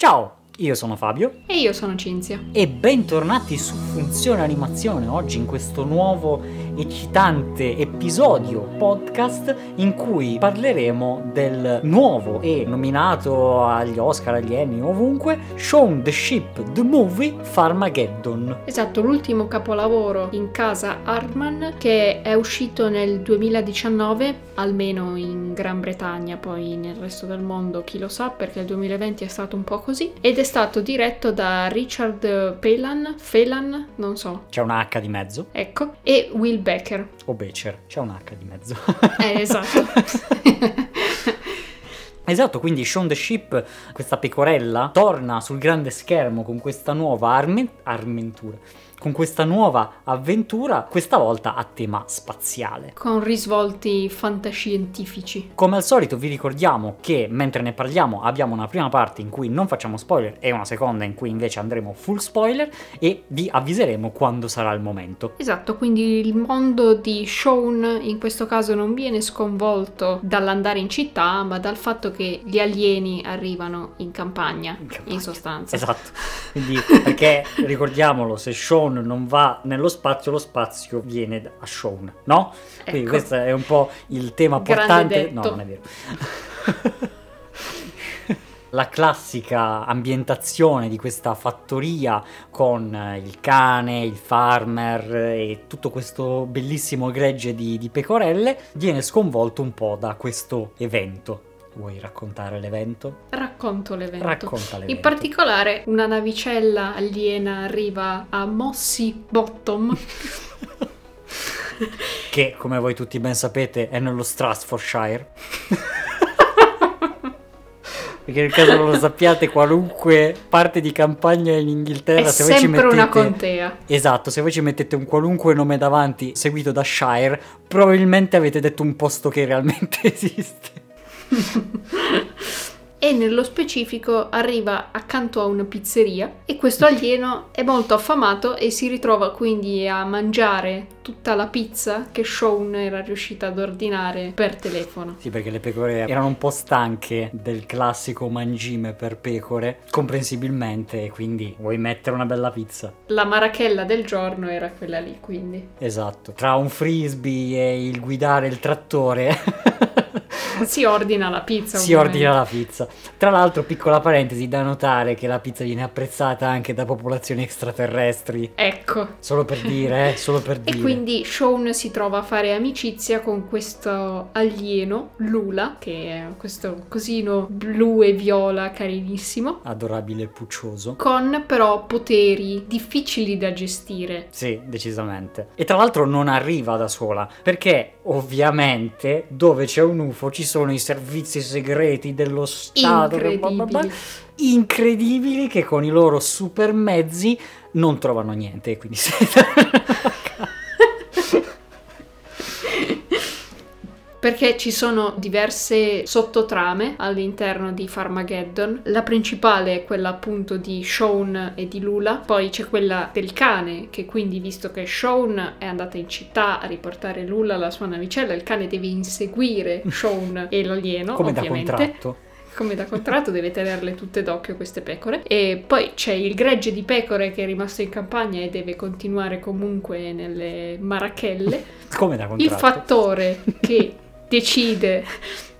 Ciao, io sono Fabio E io sono Cinzia. e bentornati su Funzione Animazione oggi in questo nuovo eccitante episodio podcast in cui parleremo del nuovo e nominato agli Oscar, agli Emmy, ovunque Shaun the Ship The Movie Farmageddon. Esatto, l'ultimo capolavoro in casa Hartman che è uscito nel 2019, almeno in Gran Bretagna, poi nel resto del mondo chi lo sa perché il 2020 è stato un po' così, ed è stato diretto da Richard Phelan, Phelan, non so, C'è una H di mezzo, ecco, e Will Becker. o Becher, c'è un H di mezzo. Eh, esatto. Esatto, quindi Shaun the Ship, questa pecorella, torna sul grande schermo con questa nuova arme- armentura, con questa nuova avventura, questa volta a tema spaziale. Con risvolti fantascientifici. Come al solito vi ricordiamo che mentre ne parliamo abbiamo una prima parte in cui non facciamo spoiler e una seconda in cui invece andremo full spoiler e vi avviseremo quando sarà il momento. Esatto, quindi il mondo di Shaun in questo caso non viene sconvolto dall'andare in città, ma dal fatto che gli alieni arrivano in campagna, in, In campagna. sostanza. Esatto, quindi perché ricordiamolo, se Shaun non va nello spazio, lo spazio viene a Shaun, no? Quindi Ecco. questo è un po' il tema portante. No, non è vero. La classica ambientazione di questa fattoria con eh, il cane, il farmer e tutto questo bellissimo gregge di, di pecorelle viene sconvolto un po' da questo evento. Vuoi raccontare l'evento? Racconto l'evento. Racconta l'evento. In particolare una navicella aliena arriva a Mossy Bottom, che come voi tutti ben sapete è nello Stratfordshire. Perché nel caso non lo sappiate, qualunque parte di campagna in Inghilterra, è se voi ci sempre mettete... una contea. Esatto, se voi ci mettete un qualunque nome davanti seguito da Shire, probabilmente avete detto un posto che realmente esiste. E nello specifico arriva accanto a una pizzeria e questo alieno è molto affamato e si ritrova quindi a mangiare tutta la pizza che Shaun era riuscita ad ordinare per telefono. Sì, perché le pecore erano un po' stanche del classico mangime per pecore, comprensibilmente, e quindi vuoi mettere una bella pizza. La marachella del giorno era quella lì, quindi Esatto, tra un frisbee e il guidare il trattore si ordina la pizza. si ovviamente. ordina la pizza. Tra l'altro, piccola parentesi, da notare che la pizza viene apprezzata anche da popolazioni extraterrestri. Ecco. Solo per dire, eh, solo per dire. E quindi Shaun si trova a fare amicizia con questo alieno, Lula, che è questo cosino blu e viola carinissimo, Adorabile e puccioso. con però poteri difficili da gestire. Sì, decisamente. E tra l'altro non arriva da sola, perché ovviamente dove c'è un UFO ci sono i servizi segreti dello Stato. bla bla Incredibili. incredibili che con i loro super mezzi non trovano niente. Quindi Perché ci sono diverse sottotrame all'interno di Farmageddon. La principale è quella appunto di Shaun e di Lula. Poi c'è quella del cane, che quindi, visto che Shaun è andata in città a riportare Lula alla sua navicella, il cane deve inseguire Shaun e l'alieno, come da ovviamente. contratto. Come da contratto deve tenerle tutte d'occhio queste pecore. E poi c'è il gregge di pecore che è rimasto in campagna e deve continuare comunque nelle marachelle. Come da Il contratto. fattore che decide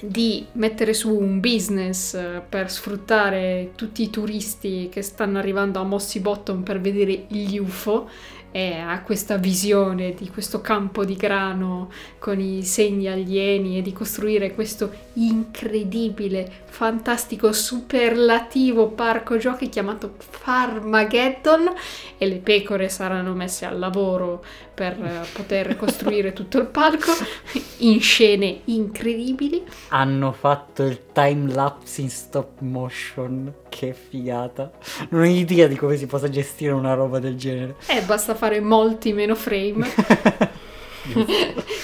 di mettere su un business eh, per sfruttare tutti i turisti che stanno arrivando a Mossy Bottom per vedere gli UFO e ha questa visione di questo campo di grano con i segni alieni e di costruire questo incredibile, fantastico, superlativo parco giochi chiamato Farmageddon e le pecore saranno messe al lavoro per eh, poter costruire tutto il palco in scene incredibili. Hanno fatto il time lapse in stop motion. Che figata. Non ho idea di come si possa gestire una roba del genere. E basta fare molti meno frame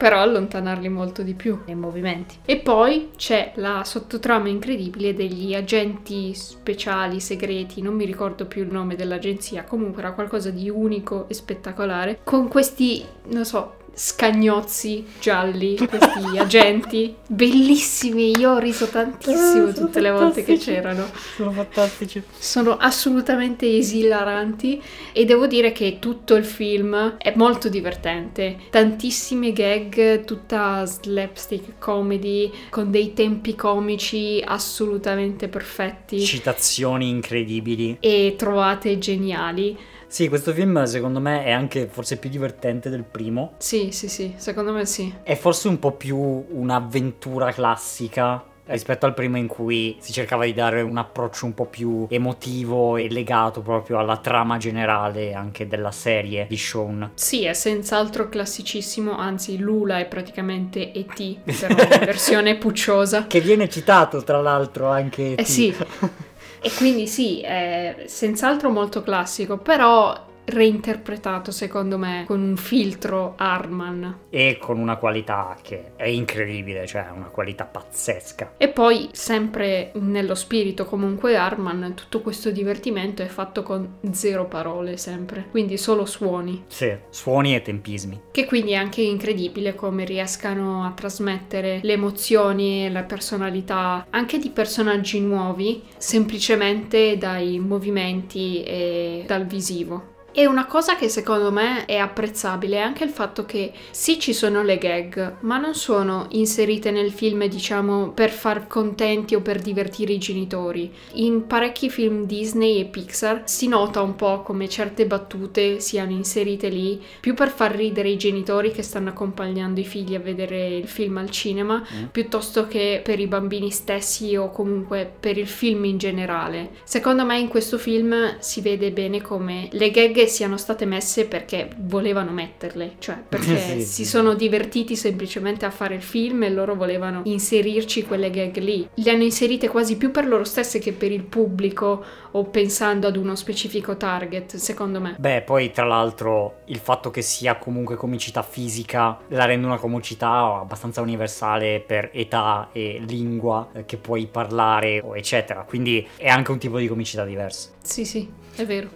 però allontanarli molto di più nei movimenti. E poi c'è la sottotrama incredibile degli agenti speciali segreti, non mi ricordo più il nome dell'agenzia, comunque era qualcosa di unico e spettacolare, con questi, non so, scagnozzi gialli, questi agenti bellissimi. Io ho riso tantissimo Sono tutte le volte che c'erano. Sono fantastici. Sono assolutamente esilaranti e devo dire che tutto il film è molto divertente. Tantissime gag, tutta slapstick comedy con dei tempi comici assolutamente perfetti Citazioni incredibili. e trovate geniali. Sì, questo film secondo me è anche forse più divertente del primo. Sì, sì, sì, secondo me sì. È forse un po' più un'avventura classica rispetto al primo in cui si cercava di dare un approccio un po' più emotivo e legato proprio alla trama generale anche della serie di Shaun. Sì, è senz'altro classicissimo, anzi Lula è praticamente E.T., però in versione pucciosa. Che viene citato tra l'altro anche... Eh sì, e quindi sì, è senz'altro molto classico, però reinterpretato secondo me con un filtro Arman. E con una qualità che è incredibile, cioè una qualità pazzesca. E poi, sempre nello spirito comunque Arman, tutto questo divertimento è fatto con zero parole sempre, quindi solo suoni. Sì, suoni e tempismi. Che quindi è anche incredibile come riescano a trasmettere le emozioni e la personalità anche di personaggi nuovi semplicemente dai movimenti e dal visivo. E una cosa che secondo me è apprezzabile è anche il fatto che sì ci sono le gag, ma non sono inserite nel film diciamo per far contenti o per divertire i genitori. In parecchi film Disney e Pixar si nota un po' come certe battute siano inserite lì più per far ridere i genitori che stanno accompagnando i figli a vedere il film al cinema, Mm. piuttosto che per i bambini stessi o comunque per il film in generale. Secondo me in questo film si vede bene come le gag siano state messe perché volevano metterle, cioè perché Sì, si sì. sono divertiti semplicemente a fare il film e loro volevano inserirci quelle gag lì. Le hanno inserite quasi più per loro stesse che per il pubblico o pensando ad uno specifico target, secondo me. Beh, poi tra l'altro il fatto che sia comunque comicità fisica la rende una comicità abbastanza universale per età e lingua eh, che puoi parlare, o eccetera. Quindi è anche un tipo di comicità diverso. Sì, sì, è vero.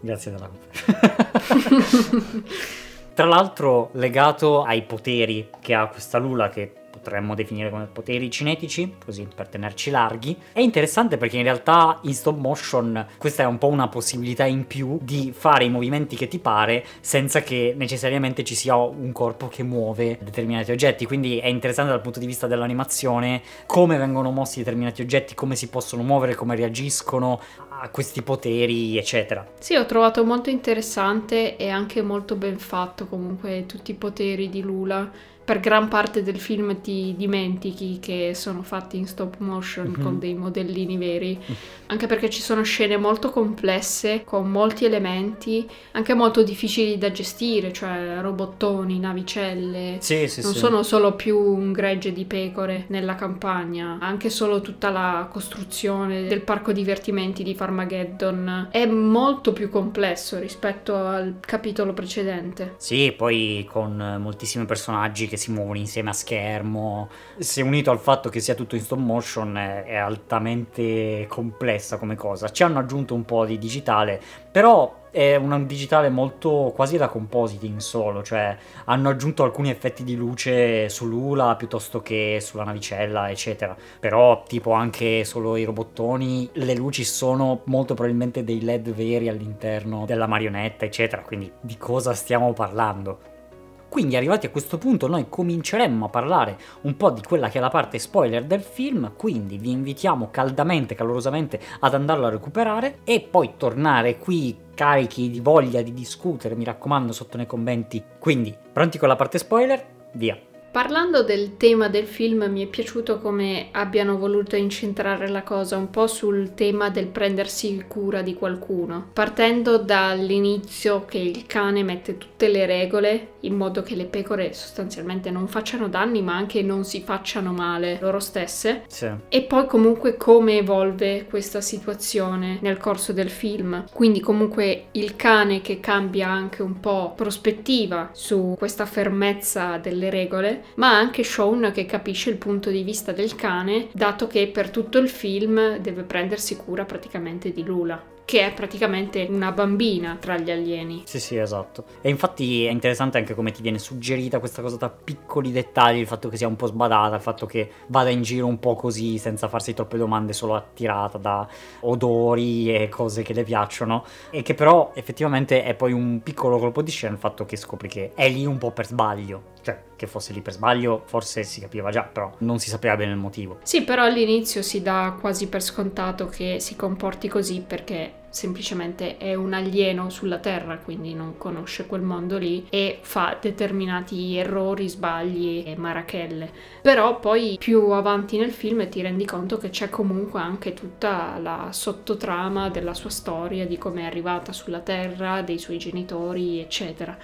Grazie della. Tra l'altro, legato ai poteri che ha questa Lula, che potremmo definire come poteri cinetici, così per tenerci larghi, è interessante perché in realtà in stop motion questa è un po' una possibilità in più di fare i movimenti che ti pare senza che necessariamente ci sia un corpo che muove determinati oggetti. Quindi è interessante dal punto di vista dell'animazione come vengono mossi determinati oggetti, come si possono muovere, come reagiscono a questi poteri, eccetera. Sì, ho trovato molto interessante e anche molto ben fatto comunque tutti i poteri di Lula. Per gran parte del film ti dimentichi che sono fatti in stop motion Mhm. con dei modellini veri, anche perché ci sono scene molto complesse, con molti elementi, anche molto difficili da gestire, cioè robottoni, navicelle, Sì, sì, non sì. sono solo più un gregge di pecore nella campagna, anche solo tutta la costruzione del parco divertimenti di Farmageddon è molto più complesso rispetto al capitolo precedente. Sì, poi con moltissimi personaggi che si muovono insieme a schermo. Se unito al fatto che sia tutto in stop motion è, è altamente complessa come cosa. Ci hanno aggiunto un po' di digitale, però è un digitale molto quasi da compositing solo, cioè hanno aggiunto alcuni effetti di luce sull'Ula piuttosto che sulla navicella, eccetera. Però tipo anche solo i robottoni, le luci sono molto probabilmente dei LED veri all'interno della marionetta, eccetera. Quindi di cosa stiamo parlando? Quindi arrivati a questo punto noi cominceremmo a parlare un po' di quella che è la parte spoiler del film, quindi vi invitiamo caldamente, calorosamente ad andarlo a recuperare e poi tornare qui carichi di voglia di discutere, mi raccomando, sotto nei commenti. Quindi, pronti con la parte spoiler? Via. Parlando del tema del film, mi è piaciuto come abbiano voluto incentrare la cosa un po' sul tema del prendersi cura di qualcuno, partendo dall'inizio che il cane mette tutte le regole in modo che le pecore sostanzialmente non facciano danni ma anche non si facciano male loro stesse. Sì. E poi comunque come evolve questa situazione nel corso del film. Quindi comunque il cane che cambia anche un po' prospettiva su questa fermezza delle regole ma anche Sean che capisce il punto di vista del cane, dato che per tutto il film deve prendersi cura praticamente di Lula che è praticamente una bambina tra gli alieni. Sì, sì, esatto. E infatti è interessante anche come ti viene suggerita questa cosa da piccoli dettagli, il fatto che sia un po' sbadata, il fatto che vada in giro un po' così senza farsi troppe domande, solo attirata da odori e cose che le piacciono. E che però effettivamente è poi un piccolo colpo di scena il fatto che scopri che è lì un po' per sbaglio. Cioè, che fosse lì per sbaglio, forse si capiva già, però non si sapeva bene il motivo. Sì, però all'inizio si dà quasi per scontato che si comporti così perché semplicemente è un alieno sulla Terra, quindi non conosce quel mondo lì e fa determinati errori, sbagli e marachelle. Però poi più avanti nel film ti rendi conto che c'è comunque anche tutta la sottotrama della sua storia, di come è arrivata sulla Terra, dei suoi genitori, eccetera.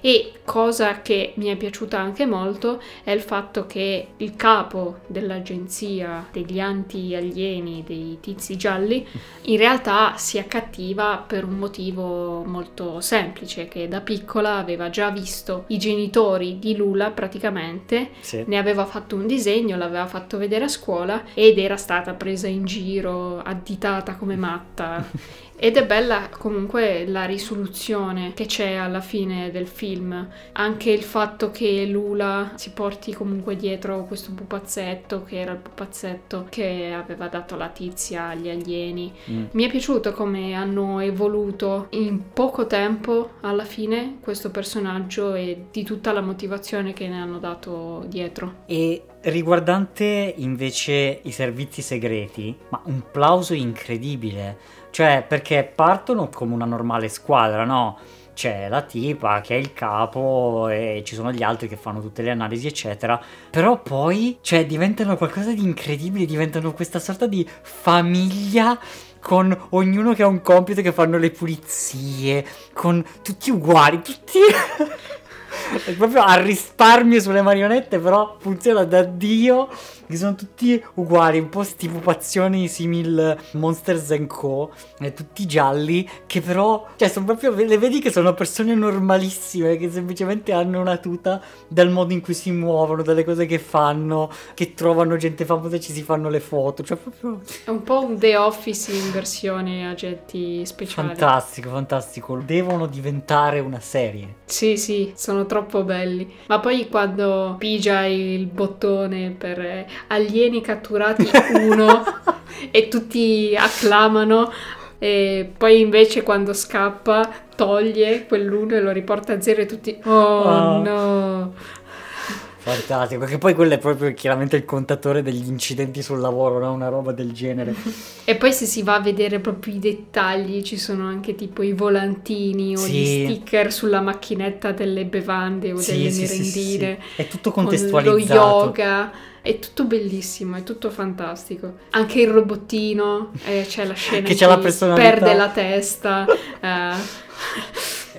E cosa che mi è piaciuta anche molto è il fatto che il capo dell'agenzia degli anti-alieni, dei tizi gialli, in realtà sia cattiva per un motivo molto semplice, che da piccola aveva già visto i genitori di Lula praticamente, sì. ne aveva fatto un disegno, l'aveva fatto vedere a scuola ed era stata presa in giro, additata come matta. Ed è bella comunque la risoluzione che c'è alla fine del film, anche il fatto che Lula si porti comunque dietro questo pupazzetto che era il pupazzetto che aveva dato la tizia agli alieni. Mm. Mi è piaciuto come hanno evoluto in poco tempo alla fine questo personaggio e di tutta la motivazione che ne hanno dato dietro. E riguardante invece i servizi segreti, ma un plauso incredibile cioè, perché partono come una normale squadra, no? C'è la tipa che è il capo e ci sono gli altri che fanno tutte le analisi, eccetera. Però poi, cioè, diventano qualcosa di incredibile, diventano questa sorta di famiglia con ognuno che ha un compito che fanno le pulizie, con tutti uguali, tutti... è proprio a risparmio sulle marionette, però funziona da Dio che sono tutti uguali, un po' sti pupazioni simil Monsters Co. E tutti gialli, che però, cioè, sono proprio, le vedi che sono persone normalissime, che semplicemente hanno una tuta dal modo in cui si muovono, dalle cose che fanno, che trovano gente famosa e ci si fanno le foto, cioè proprio... È un po' un The Office in versione agenti speciali. Fantastico, fantastico, devono diventare una serie. Sì, sì, sono troppo belli. Ma poi quando pigia il bottone per alieni catturati uno e tutti acclamano e poi invece quando scappa toglie quell'uno e lo riporta a zero e tutti oh, oh. no Fantastico, perché poi quello è proprio chiaramente il contatore degli incidenti sul lavoro, no? una roba del genere. e poi se si va a vedere proprio i dettagli, ci sono anche tipo i volantini o sì. gli sticker sulla macchinetta delle bevande o sì, delle sì, merendine. È tutto contestualizzato. Lo yoga. È tutto bellissimo, è tutto fantastico. Anche il robottino, eh, c'è la scena che la perde la testa. Eh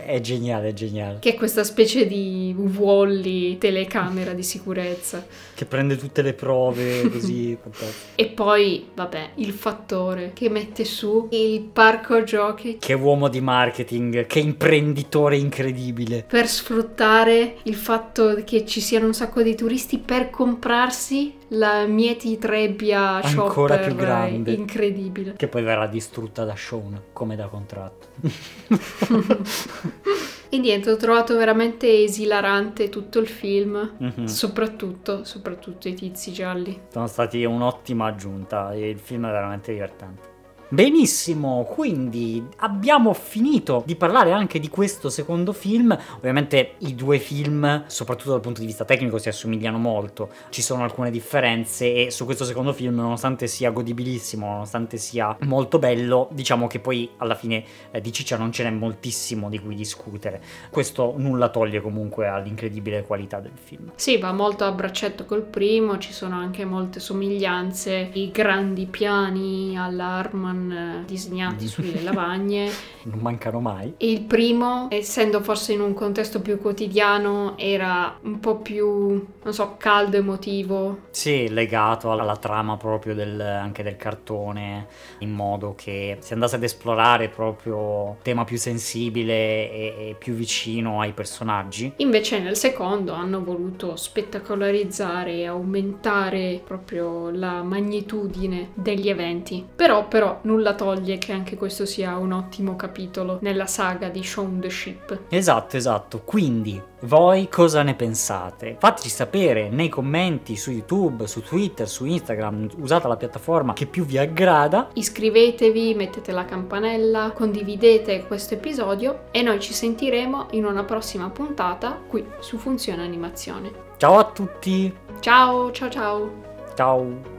è geniale, è geniale. Che è questa specie di Wally telecamera di sicurezza. Che prende tutte le prove così. e poi, vabbè, il fattore che mette su il parco giochi. Che uomo di marketing, che imprenditore incredibile. Per sfruttare il fatto che ci siano un sacco di turisti per comprarsi la Mieti Trebbia ancora più grande. incredibile. Che poi verrà distrutta da Sean come da contratto. E niente ho trovato veramente esilarante tutto il film mm-hmm. soprattutto soprattutto i tizi gialli. Sono stati un'ottima aggiunta e il film è veramente divertente Benissimo, quindi abbiamo finito di parlare anche di questo secondo film. Ovviamente i due film, soprattutto dal punto di vista tecnico, si assomigliano molto. Ci sono alcune differenze e su questo secondo film, nonostante sia godibilissimo, nonostante sia molto bello, diciamo che poi alla fine eh, di ciccia non ce n'è moltissimo di cui discutere. Questo nulla toglie comunque all'incredibile qualità del film. Sì, va molto a braccetto col primo, ci sono anche molte somiglianze, i grandi piani all'Arman Pokémon eh, disegnati sulle lavagne. Non mancano mai. E il primo, essendo forse in un contesto più quotidiano, era un po' più, non so, caldo, emotivo. Sì, legato alla trama proprio del, anche del cartone, in modo che si andasse ad esplorare proprio tema più sensibile e, e più vicino ai personaggi. Invece nel secondo hanno voluto spettacolarizzare e aumentare proprio la magnitudine degli eventi. Però, però, nulla toglie che anche questo sia un ottimo capitolo nella saga di Shaun the Ship. Esatto, esatto. Quindi, voi cosa ne pensate? Fateci sapere nei commenti su YouTube, su Twitter, su Instagram, usate la piattaforma che più vi aggrada. Iscrivetevi, mettete la campanella, condividete questo episodio e noi ci sentiremo in una prossima puntata qui su Funzione Animazione. Ciao a tutti! Ciao, ciao, ciao! Ciao!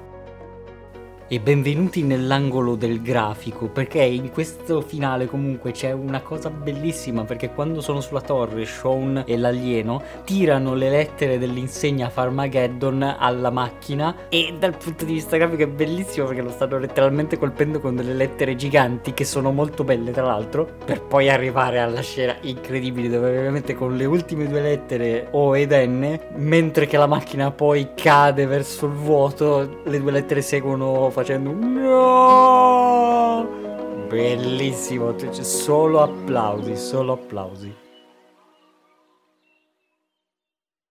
E benvenuti nell'angolo del grafico perché in questo finale comunque c'è una cosa bellissima perché quando sono sulla torre Sean e l'alieno tirano le lettere dell'insegna Farmageddon alla macchina e dal punto di vista grafico è bellissimo perché lo stanno letteralmente colpendo con delle lettere giganti che sono molto belle tra l'altro per poi arrivare alla scena incredibile dove ovviamente con le ultime due lettere O ed N mentre che la macchina poi cade verso il vuoto le due lettere seguono facendo no! Bellissimo, solo applausi, solo applausi.